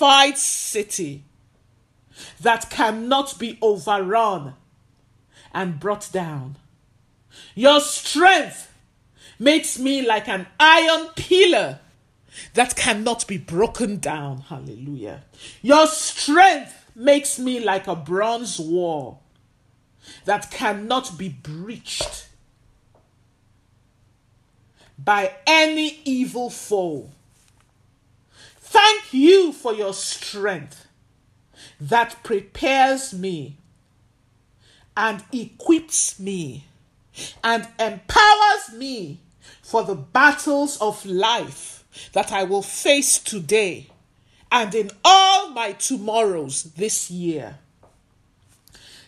fortified city that cannot be overrun and brought down. Your strength makes me like an iron pillar that cannot be broken down. Hallelujah. Your strength makes me like a bronze wall that cannot be breached by any evil foe. Thank you for your strength that prepares me and equips me and empowers me for the battles of life that I will face today and in all my tomorrows this year.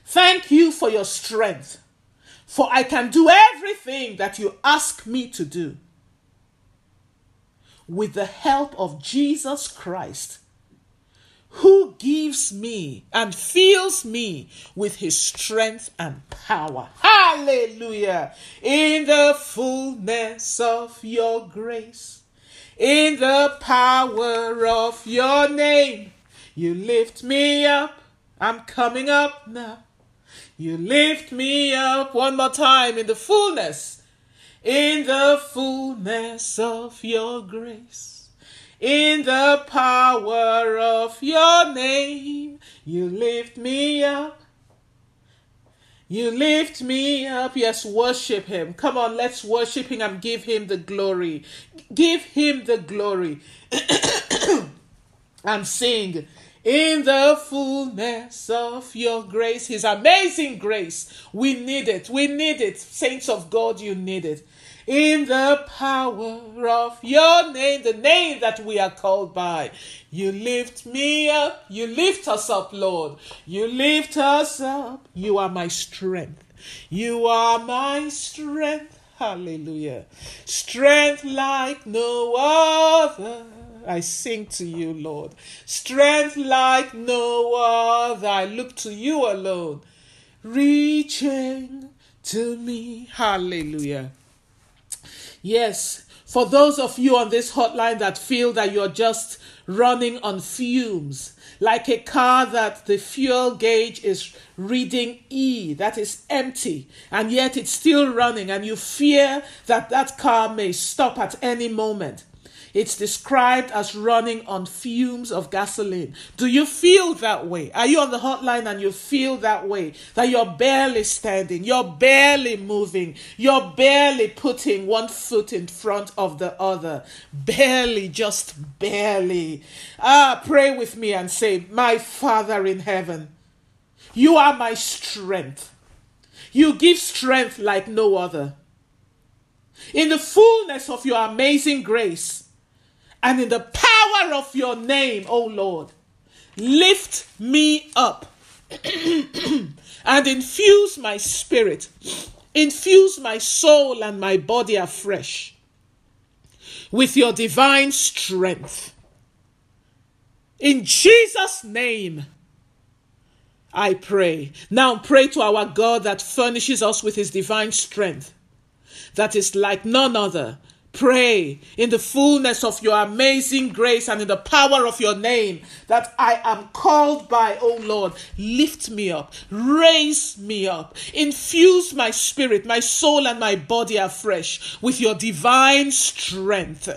Thank you for your strength, for I can do everything that you ask me to do with the help of Jesus Christ, who gives me and fills me with his strength and power. Hallelujah! In the fullness of your grace, in the power of your name, you lift me up. I'm coming up now. You lift me up one more time in the fullness in the fullness of your grace, in the power of your name, you lift me up. You lift me up. Yes, worship him. Come on, let's worship him and give him the glory. Give him the glory. and sing in the fullness of your grace, His amazing grace. We need it. We need it. Saints of God, you need it. In the power of your name, the name that we are called by, you lift me up. You lift us up, Lord. You lift us up. You are my strength. You are my strength. Hallelujah. Strength like no other. I sing to you, Lord. Strength like no other. I look to you alone. Reaching to me. Hallelujah. Yes, for those of you on this hotline that feel that you're just running on fumes, like a car that the fuel gauge is reading E, that is empty, and yet it's still running, and you fear that that car may stop at any moment. It's described as running on fumes of gasoline. Do you feel that way? Are you on the hotline and you feel that way? That you're barely standing, you're barely moving, you're barely putting one foot in front of the other. Barely, just barely. Ah, pray with me and say, My Father in heaven, you are my strength. You give strength like no other. In the fullness of your amazing grace, and in the power of your name, O Lord, lift me up and infuse my spirit, infuse my soul and my body afresh with your divine strength. In Jesus' name, I pray. Now pray to our God that furnishes us with his divine strength, that is like none other, Pray in the fullness of your amazing grace and in the power of your name that I am called by, oh Lord. Lift me up, raise me up, infuse my spirit, my soul, and my body afresh with your divine strength.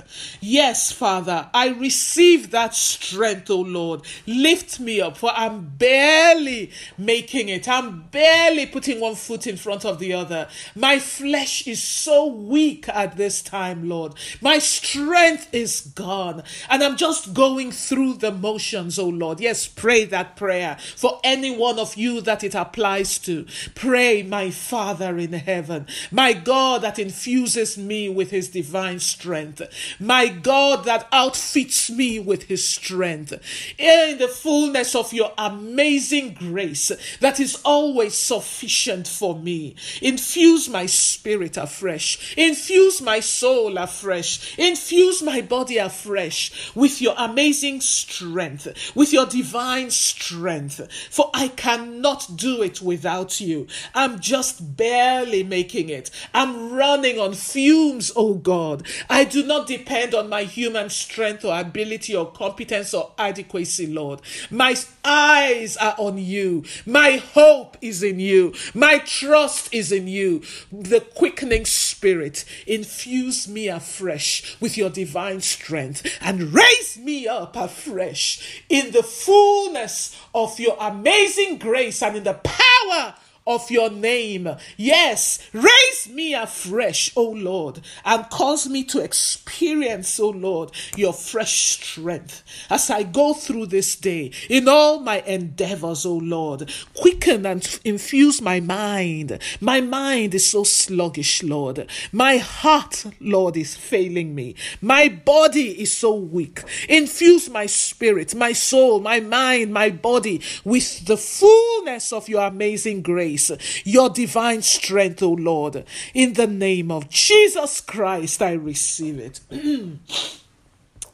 Yes, Father, I receive that strength, oh Lord. Lift me up, for I'm barely making it. I'm barely putting one foot in front of the other. My flesh is so weak at this time, Lord. My strength is gone, and I'm just going through the motions, oh Lord. Yes, pray that prayer for any one of you that it applies to. Pray, my Father in heaven, my God that infuses me with his divine strength, my God that outfits me with his strength. In the fullness of your amazing grace that is always sufficient for me, infuse my spirit afresh, infuse my soul soul afresh. Infuse my body afresh with your amazing strength, with your divine strength. For I cannot do it without you. I'm just barely making it. I'm running on fumes, oh God. I do not depend on my human strength or ability or competence or adequacy, Lord. My eyes are on you. My hope is in you. My trust is in you. The quickening spirit infuse me afresh with your divine strength and raise me up afresh in the fullness of your amazing grace and in the power of your name. Yes, raise me afresh, O Lord, and cause me to experience, O Lord, your fresh strength as I go through this day in all my endeavors, O Lord. Quicken and infuse my mind. My mind is so sluggish, Lord. My heart, Lord, is failing me. My body is so weak. Infuse my spirit, my soul, my mind, my body with the fullness of your amazing grace grace, your divine strength, O Lord. In the name of Jesus Christ, I receive it.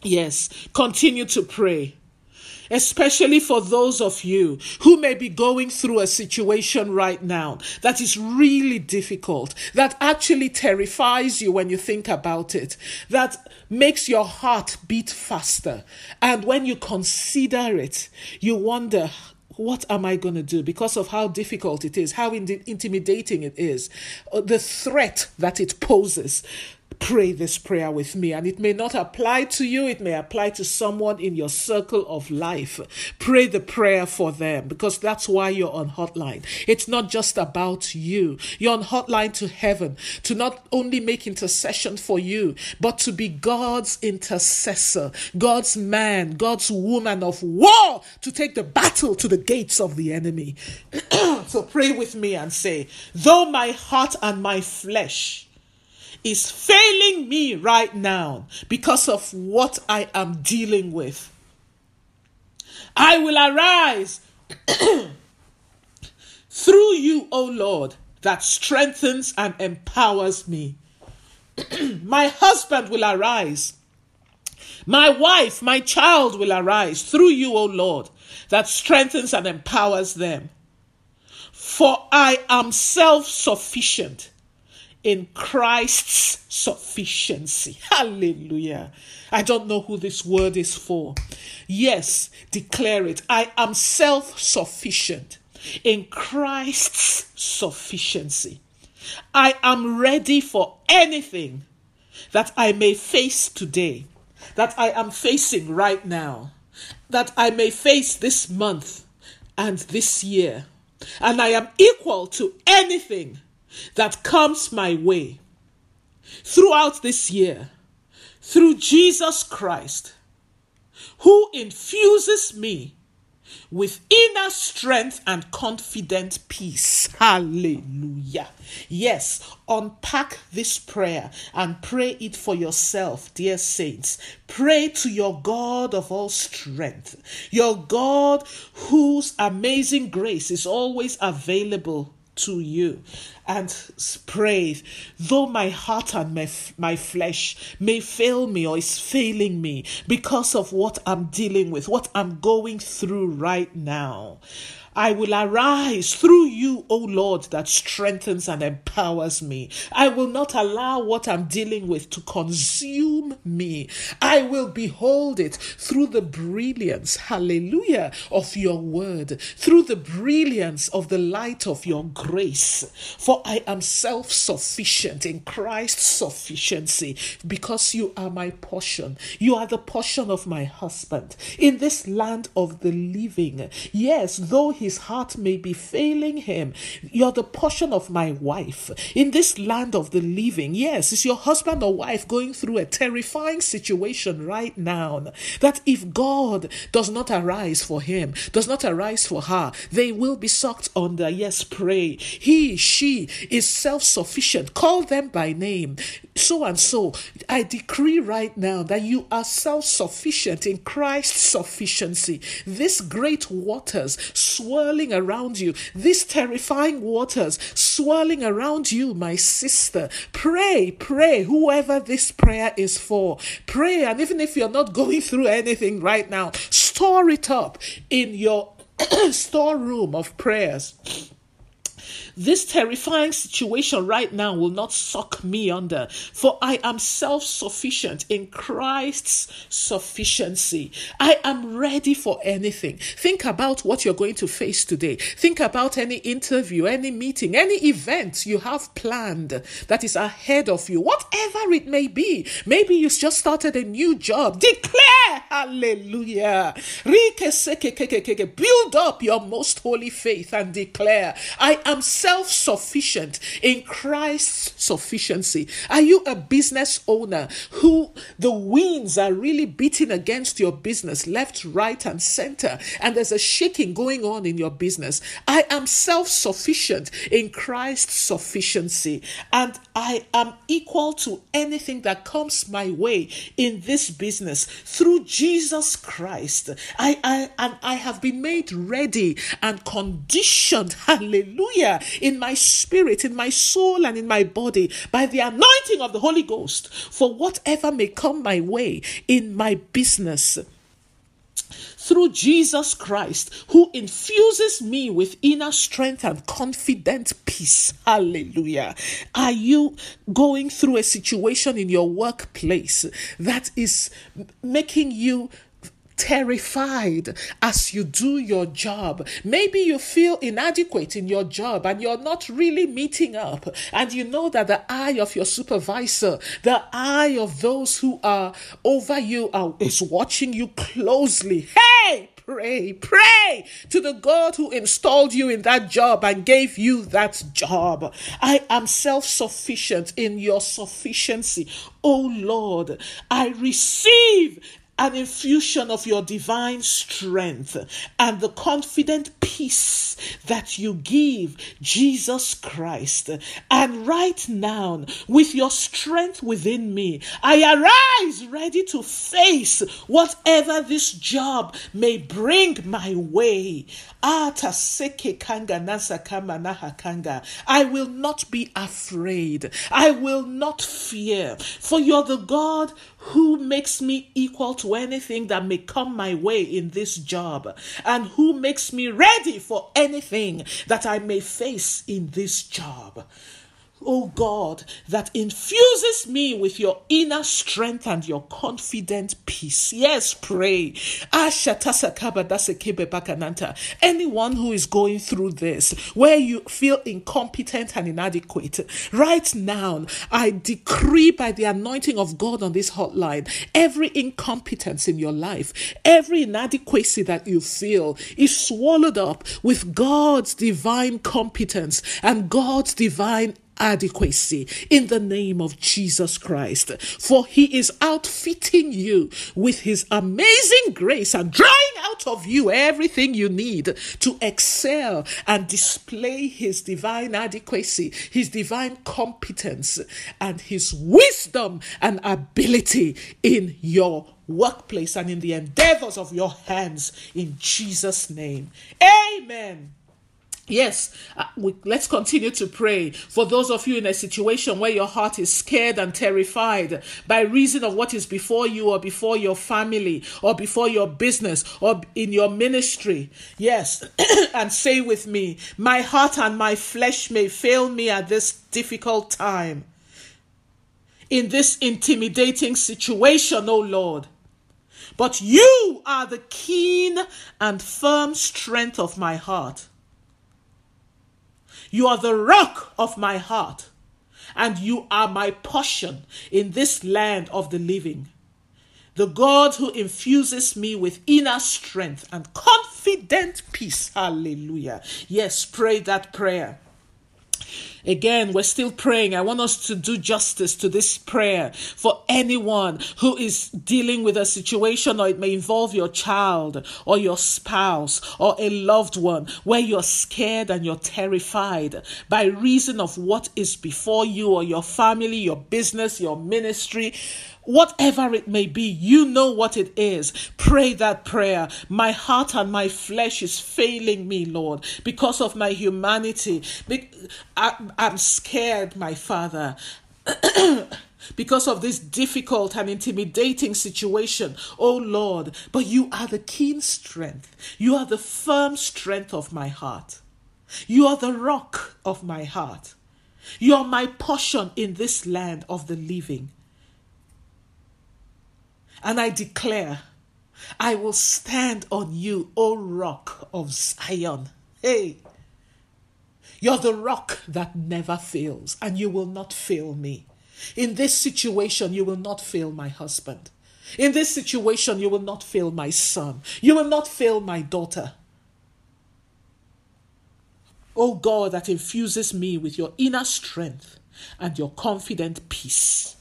yes, continue to pray especially for those of you who may be going through a situation right now that is really difficult, that actually terrifies you when you think about it, that makes your heart beat faster. And when you consider it, you wonder, what am I going to do? Because of how difficult it is, how in- intimidating it is, uh, the threat that it poses pray this prayer with me. And it may not apply to you, it may apply to someone in your circle of life. Pray the prayer for them because that's why you're on hotline. It's not just about you. You're on hotline to heaven to not only make intercession for you, but to be God's intercessor, God's man, God's woman of war to take the battle to the gates of the enemy. so pray with me and say, though my heart and my flesh is failing me right now because of what I am dealing with. I will arise through you, O Lord, that strengthens and empowers me. my husband will arise. My wife, my child will arise through you, O Lord, that strengthens and empowers them. For I am self sufficient in Christ's sufficiency. Hallelujah. I don't know who this word is for. Yes, declare it. I am self sufficient in Christ's sufficiency. I am ready for anything that I may face today, that I am facing right now, that I may face this month and this year. And I am equal to anything that comes my way throughout this year through Jesus Christ, who infuses me with inner strength and confident peace. Hallelujah. Yes, unpack this prayer and pray it for yourself, dear saints. Pray to your God of all strength, your God whose amazing grace is always available to you and pray though my heart and my, my flesh may fail me or is failing me because of what i'm dealing with what i'm going through right now I will arise through you, O Lord, that strengthens and empowers me. I will not allow what I'm dealing with to consume me. I will behold it through the brilliance, hallelujah, of your word, through the brilliance of the light of your grace. For I am self sufficient in Christ's sufficiency because you are my portion. You are the portion of my husband in this land of the living. Yes, though his heart may be failing him. You're the portion of my wife in this land of the living. Yes, is your husband or wife going through a terrifying situation right now that if God does not arise for him, does not arise for her, they will be sucked under. Yes, pray. He, she is self sufficient. Call them by name. So and so. I decree right now that you are self sufficient in Christ's sufficiency. This great waters swirling around you, these terrifying waters swirling around you, my sister. Pray, pray, whoever this prayer is for. Pray, and even if you're not going through anything right now, store it up in your storeroom of prayers. This terrifying situation right now will not suck me under, for I am self sufficient in Christ's sufficiency. I am ready for anything. Think about what you're going to face today. Think about any interview, any meeting, any event you have planned that is ahead of you, whatever it may be. Maybe you just started a new job. Declare, hallelujah. Build up your most holy faith and declare, I am self sufficient in Christ's sufficiency? Are you a business owner who the winds are really beating against your business, left, right, and center, and there's a shaking going on in your business? I am self sufficient in Christ's sufficiency, and I am equal to anything that comes my way in this business through Jesus Christ. I, I and I have been made ready and conditioned, hallelujah, in my spirit, in my soul, and in my body by the anointing of the Holy Ghost for whatever may come my way in my business through Jesus Christ, who infuses me with inner strength and confident peace. Hallelujah. Are you going through a situation in your workplace that is making you terrified as you do your job. Maybe you feel inadequate in your job and you're not really meeting up. And you know that the eye of your supervisor, the eye of those who are over you, are, is watching you closely. Hey! Pray, pray to the God who installed you in that job and gave you that job. I am self sufficient in your sufficiency. Oh Lord, I receive an infusion of your divine strength and the confident peace that you give Jesus Christ. And right now, with your strength within me, I arise ready to face whatever this job may bring my way. I will not be afraid. I will not fear, for you're the God who makes me equal to anything that may come my way in this job, and who makes me ready for anything that I may face in this job oh God, that infuses me with your inner strength and your confident peace. Yes, pray. Anyone who is going through this, where you feel incompetent and inadequate, right now, I decree by the anointing of God on this hotline, every incompetence in your life, every inadequacy that you feel is swallowed up with God's divine competence and God's divine adequacy in the name of Jesus Christ. For he is outfitting you with his amazing grace and drawing out of you everything you need to excel and display his divine adequacy, his divine competence, and his wisdom and ability in your workplace and in the endeavors of your hands in Jesus' name. Amen. Yes, uh, we, let's continue to pray for those of you in a situation where your heart is scared and terrified by reason of what is before you or before your family or before your business or in your ministry. Yes, and say with me, My heart and my flesh may fail me at this difficult time. In this intimidating situation, O Lord. But you are the keen and firm strength of my heart. You are the rock of my heart, and you are my portion in this land of the living. The God who infuses me with inner strength and confident peace. Hallelujah. Yes, pray that prayer. Again, we're still praying. I want us to do justice to this prayer for anyone who is dealing with a situation, or it may involve your child, or your spouse, or a loved one, where you're scared and you're terrified by reason of what is before you, or your family, your business, your ministry. Whatever it may be, you know what it is. Pray that prayer. My heart and my flesh is failing me, Lord, because of my humanity. I'm scared, my Father. because of this difficult and intimidating situation, oh Lord, but you are the keen strength. You are the firm strength of my heart. You are the rock of my heart. You are my portion in this land of the living. And I declare, I will stand on you, O rock of Zion. Hey, you're the rock that never fails, and you will not fail me. In this situation, you will not fail my husband. In this situation, you will not fail my son. You will not fail my daughter. O God, that infuses me with your inner strength and your confident peace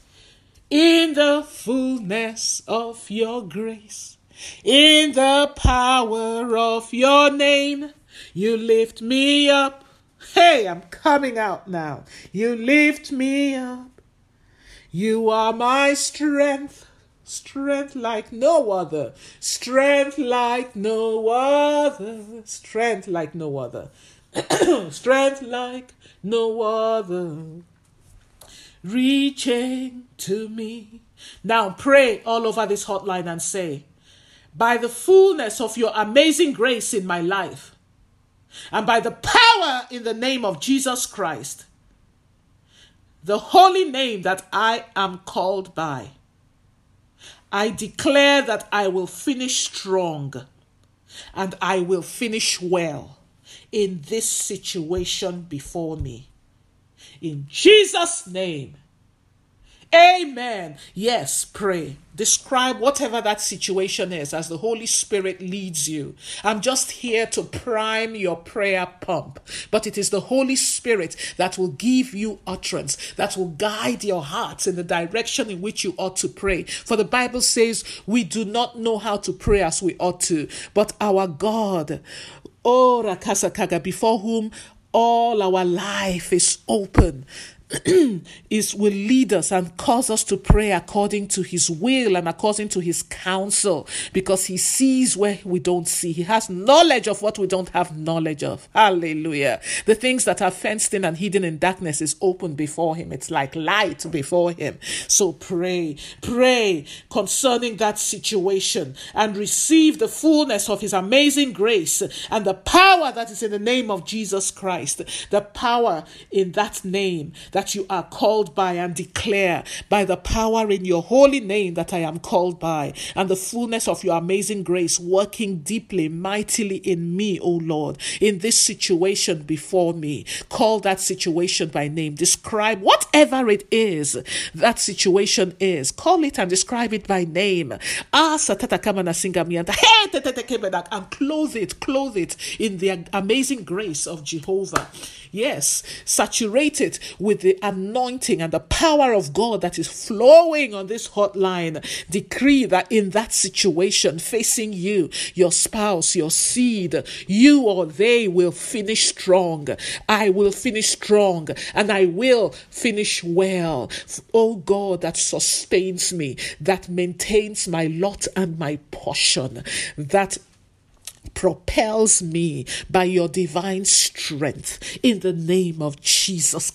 in the fullness of your grace, in the power of your name. You lift me up. Hey, I'm coming out now. You lift me up. You are my strength, strength like no other, strength like no other, strength like no other, strength like no other reaching to me. Now pray all over this hotline and say, by the fullness of your amazing grace in my life, and by the power in the name of Jesus Christ, the holy name that I am called by, I declare that I will finish strong and I will finish well in this situation before me. In Jesus' name. Amen. Yes, pray. Describe whatever that situation is as the Holy Spirit leads you. I'm just here to prime your prayer pump, but it is the Holy Spirit that will give you utterance, that will guide your hearts in the direction in which you ought to pray. For the Bible says, We do not know how to pray as we ought to, but our God, Oh, Rakasakaga, before whom all our life is open is will lead us and cause us to pray according to his will and according to his counsel because he sees where we don't see. He has knowledge of what we don't have knowledge of. Hallelujah. The things that are fenced in and hidden in darkness is open before him. It's like light before him. So pray pray concerning that situation and receive the fullness of his amazing grace and the power that is in the name of Jesus Christ. The power in that name that that you are called by and declare by the power in your holy name that I am called by and the fullness of your amazing grace working deeply, mightily in me, O Lord, in this situation before me. Call that situation by name. Describe whatever it is that situation is. Call it and describe it by name. Ah, and clothe it, clothe it in the amazing grace of Jehovah. Yes, saturate it with the anointing and the power of God that is flowing on this hotline. Decree that in that situation facing you, your spouse, your seed, you or they will finish strong. I will finish strong and I will finish well. Oh God, that sustains me, that maintains my lot and my portion, that propels me by your divine strength in the name of Jesus.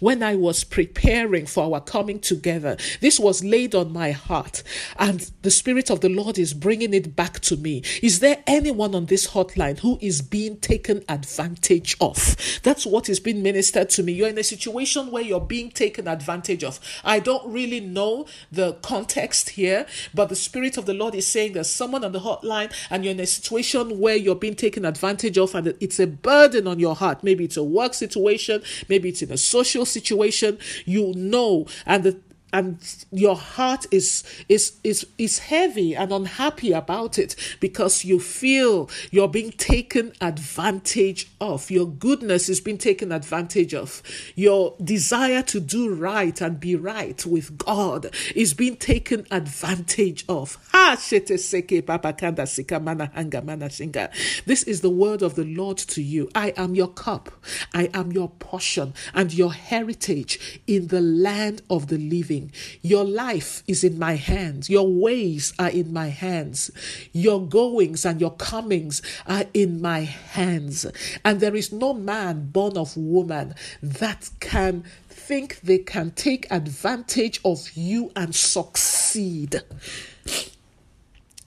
When I was preparing for our coming together, this was laid on my heart, and the Spirit of the Lord is bringing it back to me. Is there anyone on this hotline who is being taken advantage of? That's what is being ministered to me. You're in a situation where you're being taken advantage of. I don't really know the context here, but the Spirit of the Lord is saying that someone on the hotline and you're in a situation where you're being taken advantage of and it's a burden on your heart, maybe it's a work situation, maybe it's in a social situation, you know, and the and your heart is is is is heavy and unhappy about it because you feel you're being taken advantage of. Your goodness is being taken advantage of. Your desire to do right and be right with god is being taken advantage of. This is the word of the lord to you. I am your cup. I am your portion and your heritage in the land of the living your life is in my hands. Your ways are in my hands. Your goings and your comings are in my hands. And there is no man born of woman that can think they can take advantage of you and succeed.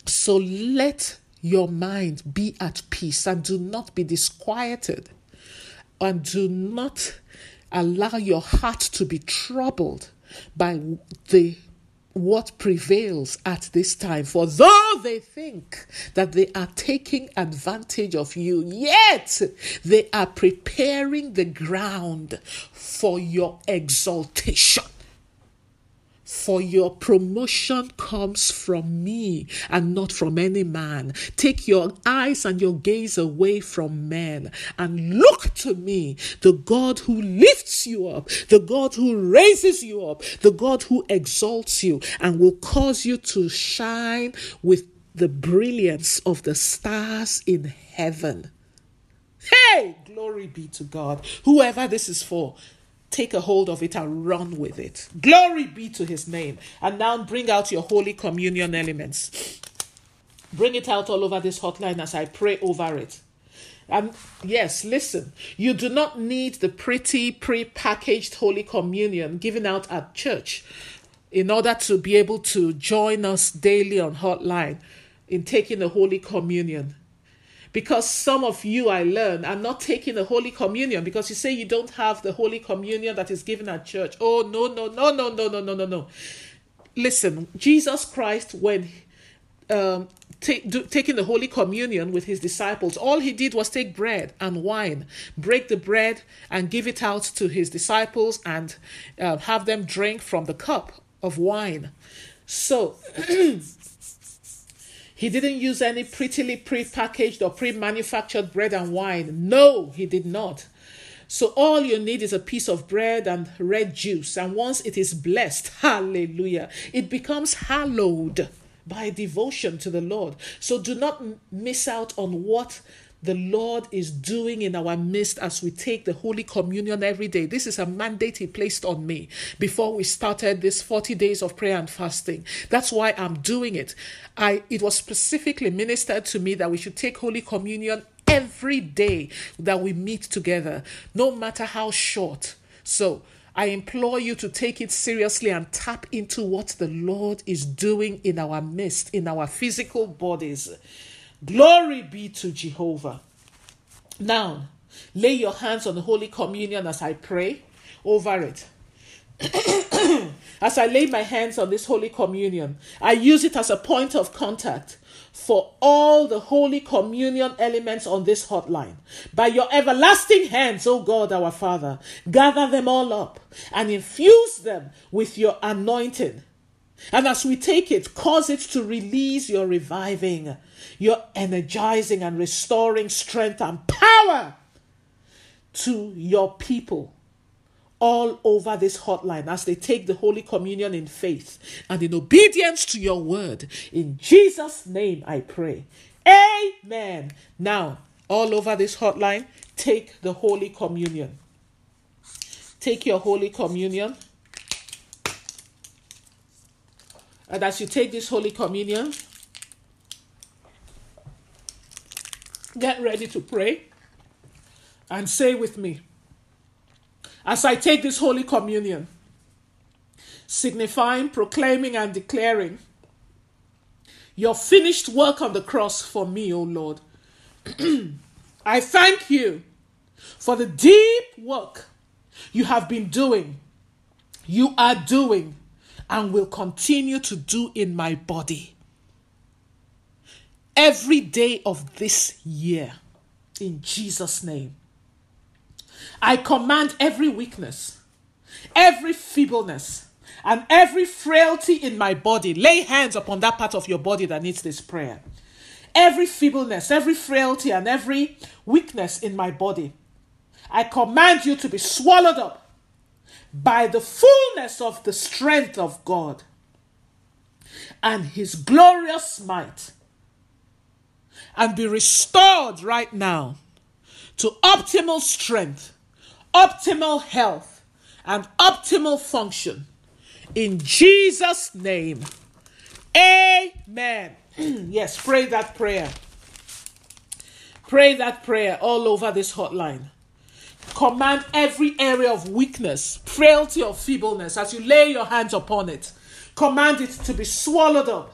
So let your mind be at peace and do not be disquieted and do not allow your heart to be troubled by the what prevails at this time. For though they think that they are taking advantage of you, yet they are preparing the ground for your exaltation for your promotion comes from me and not from any man. Take your eyes and your gaze away from men and look to me, the God who lifts you up, the God who raises you up, the God who exalts you and will cause you to shine with the brilliance of the stars in heaven. Hey, glory be to God. Whoever this is for, take a hold of it and run with it. Glory be to his name. And now bring out your Holy Communion elements. Bring it out all over this hotline as I pray over it. And yes, listen, you do not need the pretty pre packaged Holy Communion given out at church in order to be able to join us daily on hotline in taking the Holy Communion because some of you I learn are not taking the Holy Communion because you say you don't have the Holy Communion that is given at church. Oh, no, no, no, no, no, no, no, no, no. Listen, Jesus Christ, when um, take, do, taking the Holy Communion with his disciples, all he did was take bread and wine, break the bread and give it out to his disciples and uh, have them drink from the cup of wine. So, He didn't use any prettily pre-packaged or pre-manufactured bread and wine. No, he did not. So all you need is a piece of bread and red juice. And once it is blessed, hallelujah, it becomes hallowed by devotion to the Lord. So do not miss out on what the Lord is doing in our midst as we take the Holy Communion every day. This is a mandate He placed on me before we started this 40 days of prayer and fasting. That's why I'm doing it. I it was specifically ministered to me that we should take Holy Communion every day that we meet together, no matter how short. So I implore you to take it seriously and tap into what the Lord is doing in our midst, in our physical bodies. Glory be to Jehovah. Now, lay your hands on the Holy Communion as I pray over it. as I lay my hands on this Holy Communion, I use it as a point of contact for all the Holy Communion elements on this hotline. By your everlasting hands, O God our Father, gather them all up and infuse them with your anointing. And as we take it, cause it to release your reviving, your energizing and restoring strength and power to your people all over this hotline as they take the Holy Communion in faith and in obedience to your word. In Jesus' name I pray. Amen. Now, all over this hotline, take the Holy Communion. Take your Holy Communion. And as you take this Holy Communion, get ready to pray and say with me, as I take this Holy Communion, signifying, proclaiming, and declaring your finished work on the cross for me, O Lord. I thank you for the deep work you have been doing, you are doing, and will continue to do in my body every day of this year. In Jesus' name. I command every weakness, every feebleness, and every frailty in my body. Lay hands upon that part of your body that needs this prayer. Every feebleness, every frailty, and every weakness in my body. I command you to be swallowed up by the fullness of the strength of God and his glorious might and be restored right now to optimal strength, optimal health, and optimal function. In Jesus' name, amen. yes, pray that prayer. Pray that prayer all over this hotline. Command every area of weakness, frailty, or feebleness as you lay your hands upon it. Command it to be swallowed up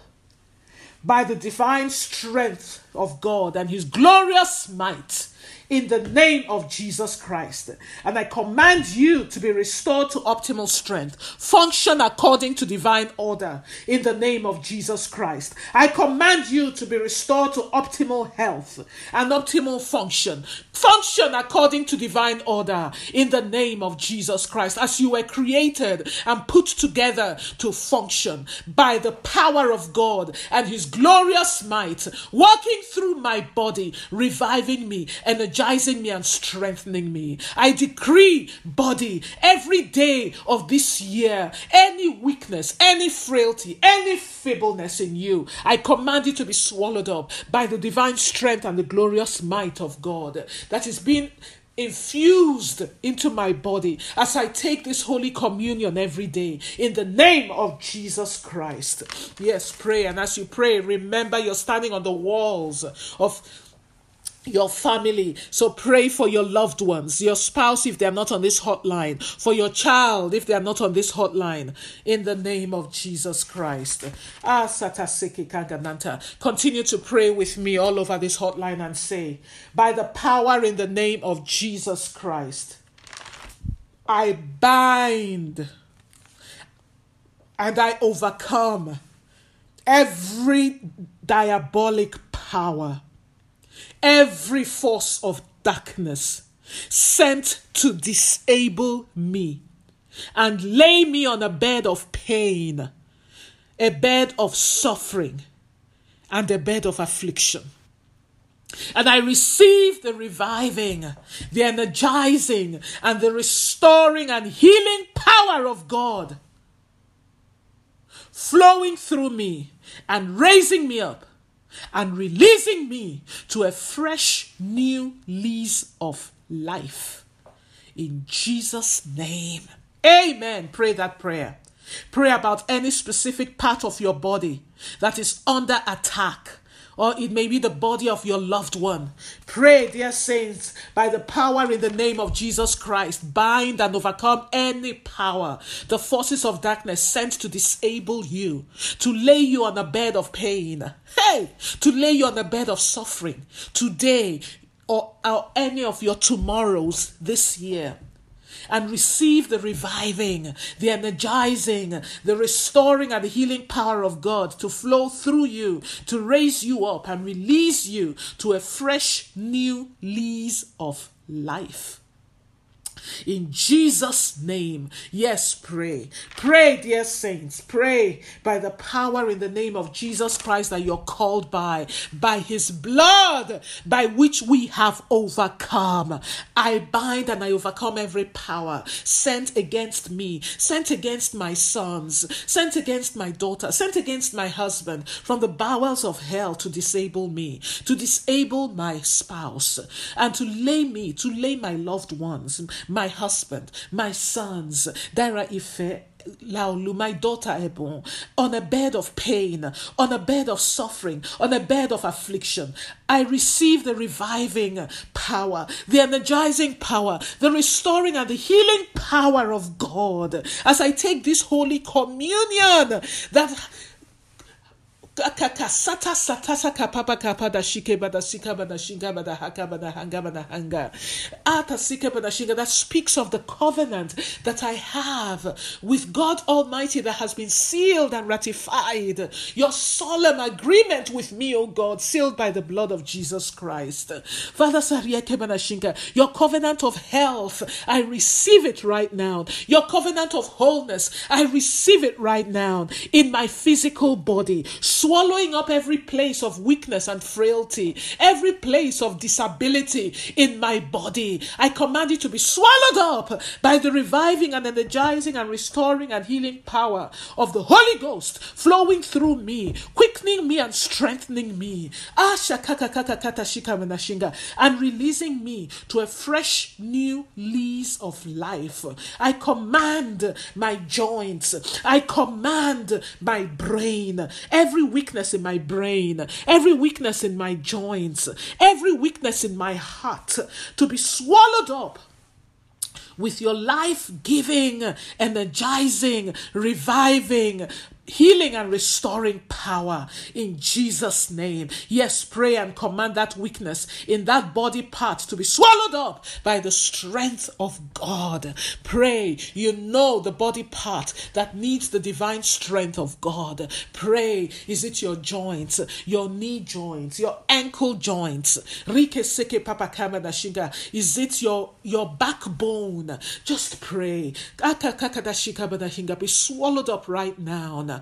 by the divine strength of God and His glorious might in the name of Jesus Christ. And I command you to be restored to optimal strength, function according to divine order in the name of Jesus Christ. I command you to be restored to optimal health and optimal function, function according to divine order in the name of Jesus Christ, as you were created and put together to function by the power of God and His glorious might, working through my body, reviving me, energizing energizing me and strengthening me. I decree, body, every day of this year, any weakness, any frailty, any feebleness in you, I command it to be swallowed up by the divine strength and the glorious might of God that is being infused into my body as I take this Holy Communion every day in the name of Jesus Christ. Yes, pray. And as you pray, remember you're standing on the walls of your family. So pray for your loved ones, your spouse if they are not on this hotline, for your child if they are not on this hotline, in the name of Jesus Christ. Ah, Satasiki. Continue to pray with me all over this hotline and say, by the power in the name of Jesus Christ, I bind and I overcome every diabolic power every force of darkness sent to disable me and lay me on a bed of pain, a bed of suffering, and a bed of affliction. And I receive the reviving, the energizing, and the restoring and healing power of God flowing through me and raising me up and releasing me to a fresh new lease of life. In Jesus' name. Amen. Pray that prayer. Pray about any specific part of your body that is under attack or it may be the body of your loved one. Pray, dear saints, by the power in the name of Jesus Christ, bind and overcome any power, the forces of darkness sent to disable you, to lay you on a bed of pain, hey, to lay you on a bed of suffering today or, or any of your tomorrows this year and receive the reviving, the energizing, the restoring, and the healing power of God to flow through you, to raise you up and release you to a fresh new lease of life. In Jesus' name, yes, pray. Pray, dear saints, pray by the power in the name of Jesus Christ that you're called by, by his blood by which we have overcome. I bind and I overcome every power sent against me, sent against my sons, sent against my daughter, sent against my husband from the bowels of hell to disable me, to disable my spouse, and to lay me, to lay my loved ones, my husband, my sons, Dara Ife, Laulu, my daughter Ebon, on a bed of pain, on a bed of suffering, on a bed of affliction. I receive the reviving power, the energizing power, the restoring and the healing power of God as I take this holy communion that Ah, Shinga that speaks of the covenant that I have with God Almighty that has been sealed and ratified. Your solemn agreement with me, O God, sealed by the blood of Jesus Christ. Father your covenant of health, I receive it right now. Your covenant of wholeness, I receive it right now in my physical body swallowing up every place of weakness and frailty, every place of disability in my body. I command it to be swallowed up by the reviving and energizing and restoring and healing power of the Holy Ghost flowing through me, quickening me and strengthening me. And releasing me to a fresh new lease of life. I command my joints, I command my brain, every weakness in my brain, every weakness in my joints, every weakness in my heart to be swallowed up with your life giving, energizing, reviving, healing and restoring power in Jesus' name. Yes, pray and command that weakness in that body part to be swallowed up by the strength of God. Pray, you know the body part that needs the divine strength of God. Pray, is it your joints, your knee joints, your ankle joints? Is it your, your backbone? Just pray. Be swallowed up right now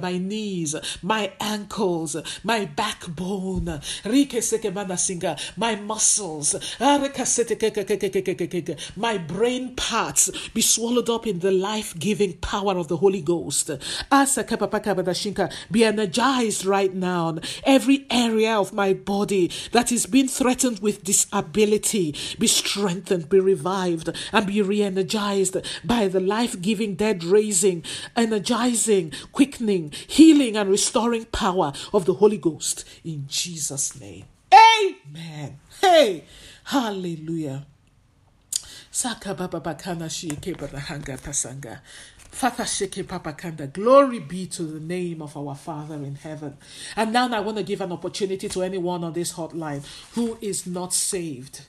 my knees, my ankles, my backbone, my muscles, my brain parts be swallowed up in the life giving power of the Holy Ghost. Be energized right now. Every area of my body that is being threatened with disability be strengthened, be revived, and be re energized by the life giving, dead raising, energizing, quickening, healing, and restoring power of the Holy Ghost in Jesus' name. Amen. Hey, hallelujah. Saka baba bakana shike hanga pasanga. Father Sheke Papakanda, glory be to the name of our Father in heaven. And now I want to give an opportunity to anyone on this hotline who is not saved.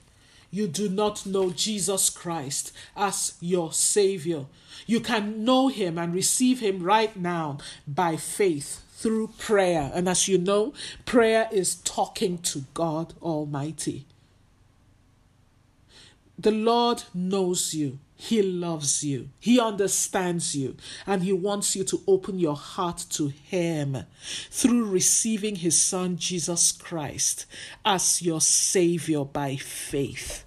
You do not know Jesus Christ as your Savior. You can know Him and receive Him right now by faith through prayer. And as you know, prayer is talking to God Almighty. The Lord knows you. He loves you. He understands you. And He wants you to open your heart to Him through receiving His Son, Jesus Christ, as your Savior by faith.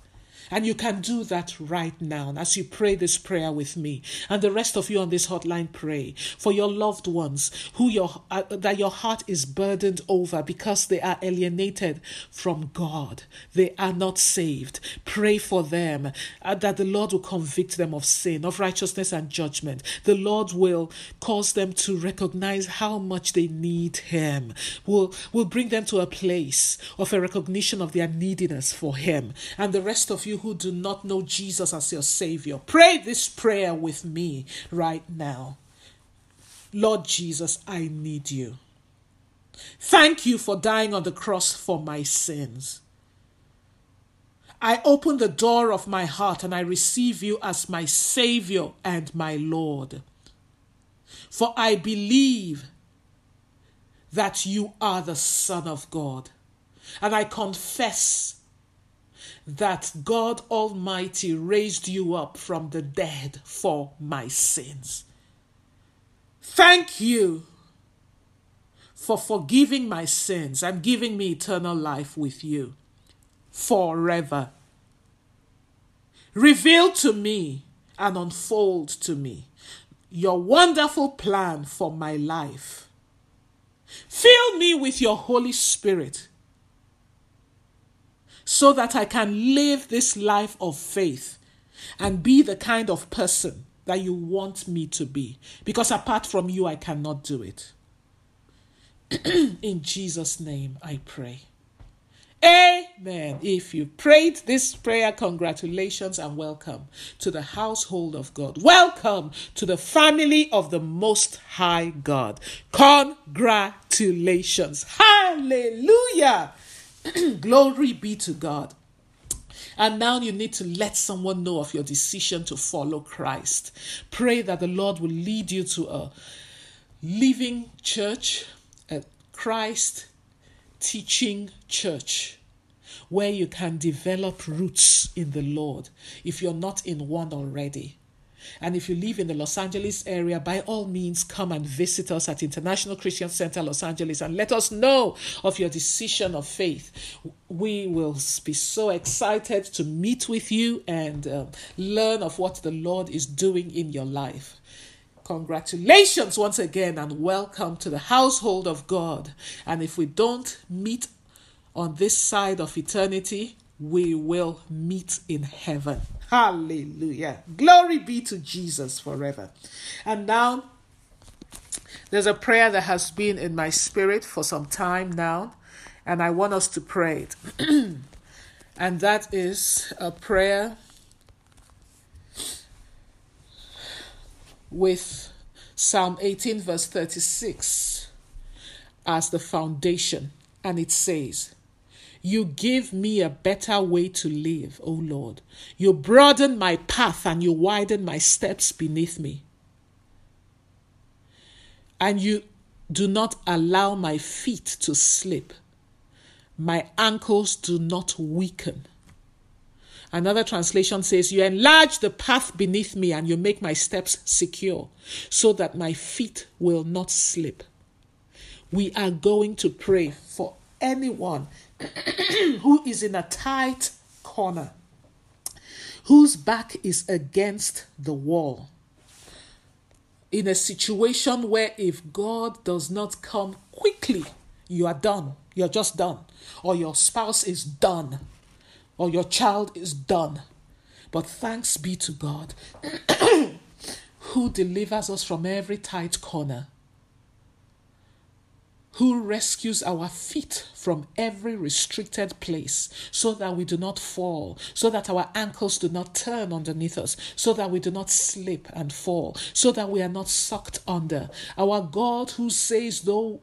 And you can do that right now as you pray this prayer with me. And the rest of you on this hotline pray for your loved ones who your uh, that your heart is burdened over because they are alienated from God. They are not saved. Pray for them uh, that the Lord will convict them of sin, of righteousness and judgment. The Lord will cause them to recognize how much they need him. Will will bring them to a place of a recognition of their neediness for him. And the rest of you who do not know Jesus as your Savior, pray this prayer with me right now. Lord Jesus, I need you. Thank you for dying on the cross for my sins. I open the door of my heart and I receive you as my Savior and my Lord. For I believe that you are the Son of God. And I confess that God Almighty raised you up from the dead for my sins. Thank you for forgiving my sins and giving me eternal life with you forever. Reveal to me and unfold to me your wonderful plan for my life. Fill me with your Holy Spirit so that I can live this life of faith and be the kind of person that you want me to be. Because apart from you, I cannot do it. In Jesus' name, I pray. Amen. If you prayed this prayer, congratulations and welcome to the household of God. Welcome to the family of the Most High God. Congratulations. Hallelujah. Glory be to God. And now you need to let someone know of your decision to follow Christ. Pray that the Lord will lead you to a living church, a Christ teaching church where you can develop roots in the Lord if you're not in one already. And if you live in the Los Angeles area, by all means, come and visit us at International Christian Center Los Angeles and let us know of your decision of faith. We will be so excited to meet with you and uh, learn of what the Lord is doing in your life. Congratulations once again and welcome to the household of God. And if we don't meet on this side of eternity, we will meet in heaven. Hallelujah. Glory be to Jesus forever. And now, there's a prayer that has been in my spirit for some time now, and I want us to pray it. and that is a prayer with Psalm 18, verse 36 as the foundation. And it says, you give me a better way to live, O Lord. You broaden my path and you widen my steps beneath me. And you do not allow my feet to slip. My ankles do not weaken. Another translation says, You enlarge the path beneath me and you make my steps secure so that my feet will not slip. We are going to pray for anyone who is in a tight corner, whose back is against the wall. In a situation where if God does not come quickly, you are done. You're just done. Or your spouse is done. Or your child is done. But thanks be to God who delivers us from every tight corner who rescues our feet from every restricted place so that we do not fall, so that our ankles do not turn underneath us, so that we do not slip and fall, so that we are not sucked under. Our God who says, though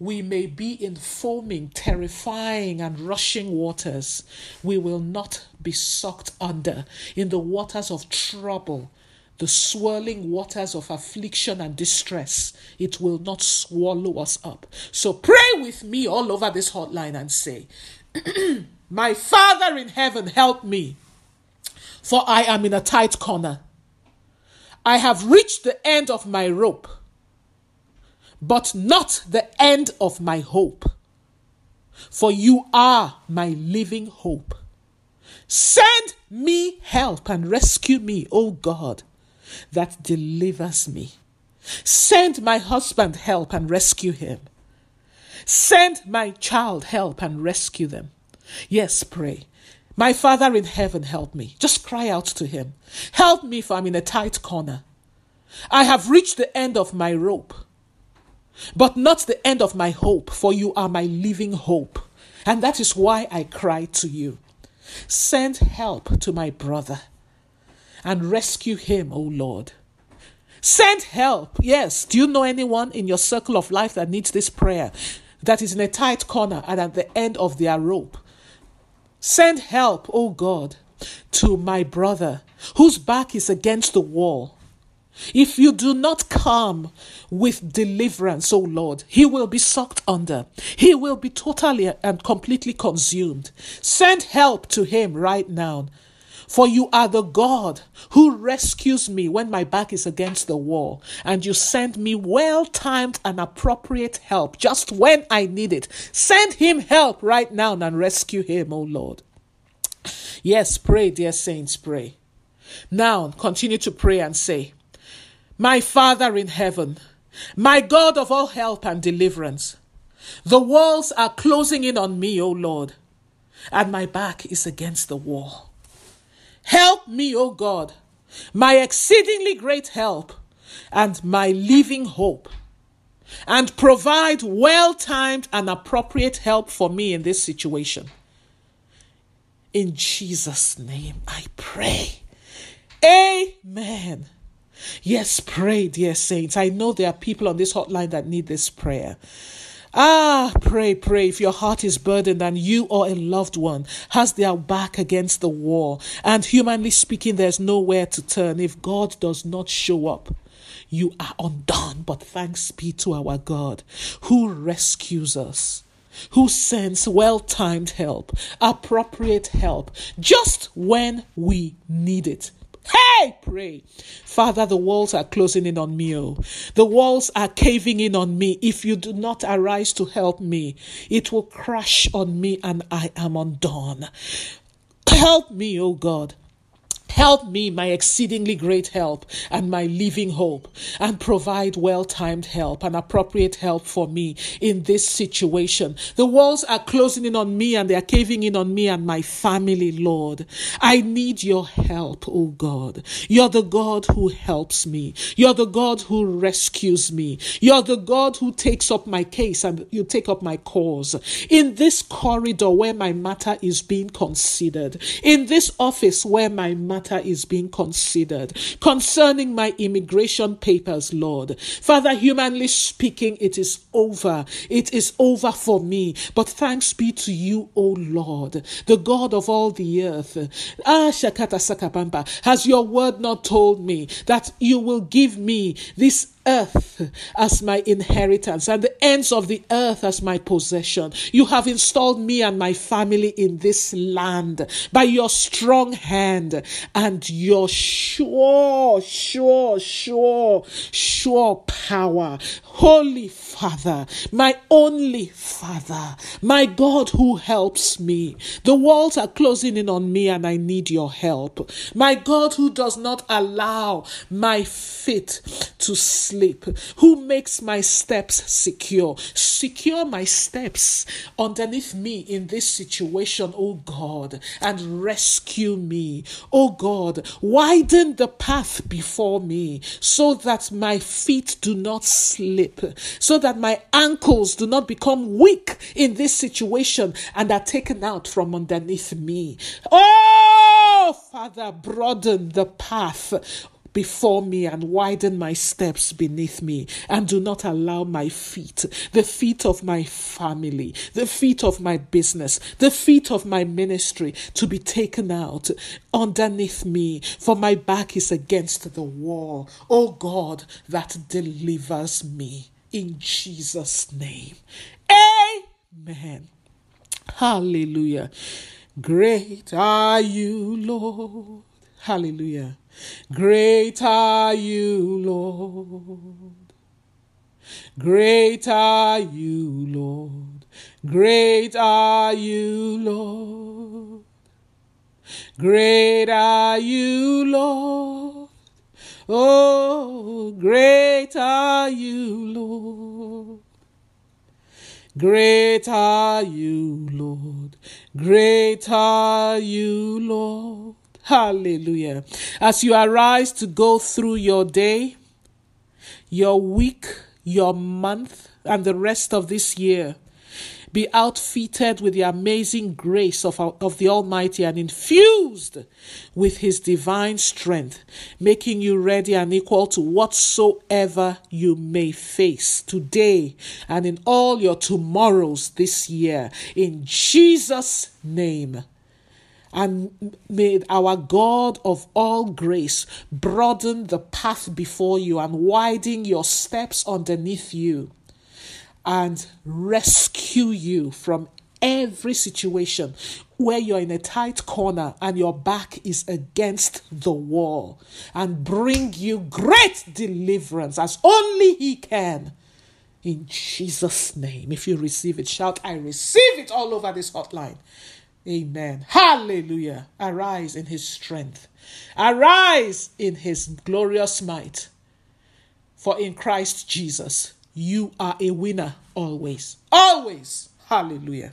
we may be in foaming, terrifying, and rushing waters, we will not be sucked under in the waters of trouble the swirling waters of affliction and distress, it will not swallow us up. So pray with me all over this hotline and say, My Father in heaven, help me, for I am in a tight corner. I have reached the end of my rope, but not the end of my hope. For you are my living hope. Send me help and rescue me, O God that delivers me. Send my husband help and rescue him. Send my child help and rescue them. Yes, pray. My Father in heaven, help me. Just cry out to him. Help me, for I'm in a tight corner. I have reached the end of my rope, but not the end of my hope, for you are my living hope. And that is why I cry to you. Send help to my brother and rescue him, O Lord. Send help. Yes. Do you know anyone in your circle of life that needs this prayer, that is in a tight corner and at the end of their rope? Send help, O God, to my brother whose back is against the wall. If you do not come with deliverance, O Lord, he will be sucked under. He will be totally and completely consumed. Send help to him right now for you are the God who rescues me when my back is against the wall, and you send me well timed and appropriate help just when I need it. Send him help right now and rescue him, O Lord. Yes, pray, dear saints, pray. Now, continue to pray and say, My Father in heaven, my God of all help and deliverance, the walls are closing in on me, O Lord, and my back is against the wall. Help me, O God, my exceedingly great help and my living hope. and provide well timed and appropriate help for me in this situation. In Jesus' name, I pray. Amen. Yes, pray, dear saints. I know there are people on this hotline that need this prayer. Ah, pray, pray. If your heart is burdened and you or a loved one has their back against the wall, and humanly speaking, there's nowhere to turn, if God does not show up, you are undone. But thanks be to our God who rescues us, who sends well timed help, appropriate help, just when we need it. Hey, pray. Father, the walls are closing in on me. Oh. The walls are caving in on me. If you do not arise to help me, it will crash on me and I am undone. Help me, oh God. Help me, my exceedingly great help and my living hope, and provide well timed help and appropriate help for me in this situation. The walls are closing in on me and they are caving in on me and my family, Lord. I need your help, oh God. You're the God who helps me. You're the God who rescues me. You're the God who takes up my case and you take up my cause. In this corridor where my matter is being considered, in this office where my matter matter is being considered. Concerning my immigration papers, Lord. Father, humanly speaking, it is over. It is over for me. But thanks be to you, O Lord, the God of all the earth. Ah, Shakata Sakabamba, has your word not told me that you will give me this earth as my inheritance and the ends of the earth as my possession. You have installed me and my family in this land by your strong hand and your sure, sure, sure, sure power. Holy Father, my only Father, my God who helps me. The walls are closing in on me and I need your help. My God who does not allow my feet to sleep, who makes my steps secure. Secure my steps underneath me in this situation, oh God, and rescue me. Oh God, widen the path before me so that my feet do not slip, so that my ankles do not become weak in this situation and are taken out from underneath me. Oh, Father, broaden the path before me and widen my steps beneath me, and do not allow my feet, the feet of my family, the feet of my business, the feet of my ministry to be taken out underneath me, for my back is against the wall. O oh God, that delivers me. In Jesus' name. Amen. Hallelujah. Great are you, Lord. Hallelujah. Great are you, Lord. Great are you, Lord. Great are you, Lord. Great are you, Lord. Oh, great are you, Lord. Great are you, Lord. Great are you, Lord. Hallelujah. As you arise to go through your day, your week, your month, and the rest of this year, be outfitted with the amazing grace of, of the Almighty and infused with His divine strength, making you ready and equal to whatsoever you may face today and in all your tomorrows this year. In Jesus' name. And may our God of all grace broaden the path before you and widen your steps underneath you and rescue you from every situation where you're in a tight corner and your back is against the wall and bring you great deliverance as only He can. In Jesus' name. If you receive it, shout, I receive it all over this hotline. Amen. Hallelujah. Arise in his strength. Arise in his glorious might. For in Christ Jesus, you are a winner always. Always. Hallelujah.